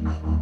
Mm-hmm.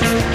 Thank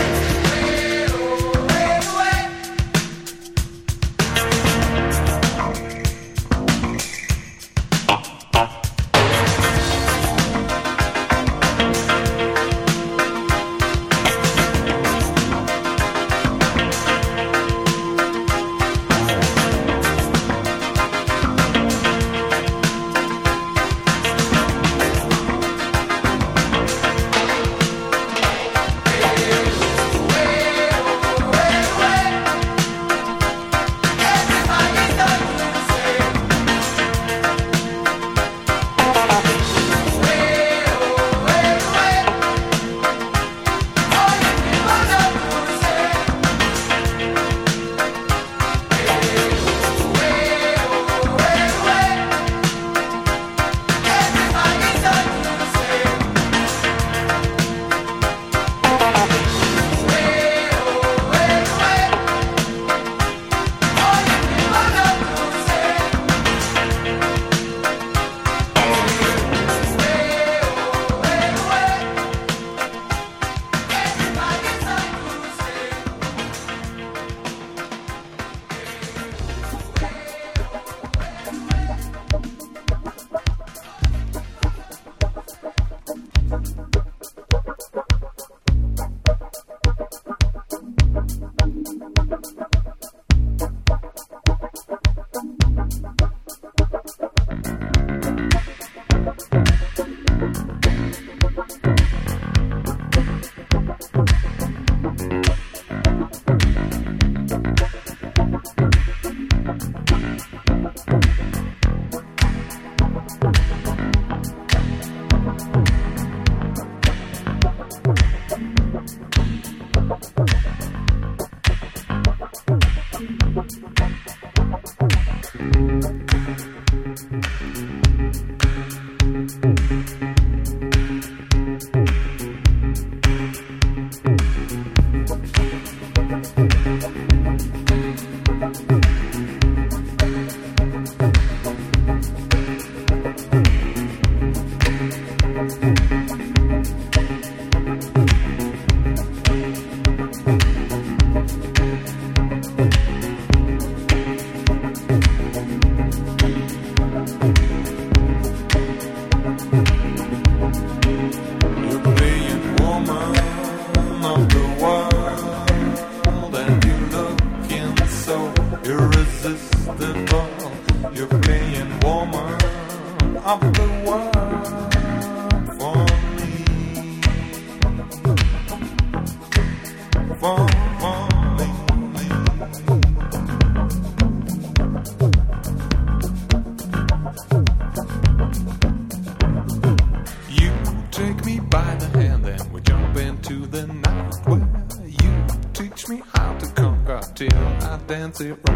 fancy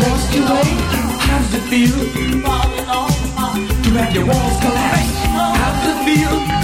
lost your way? How does it feel? To have your walls collapse? How does it feel?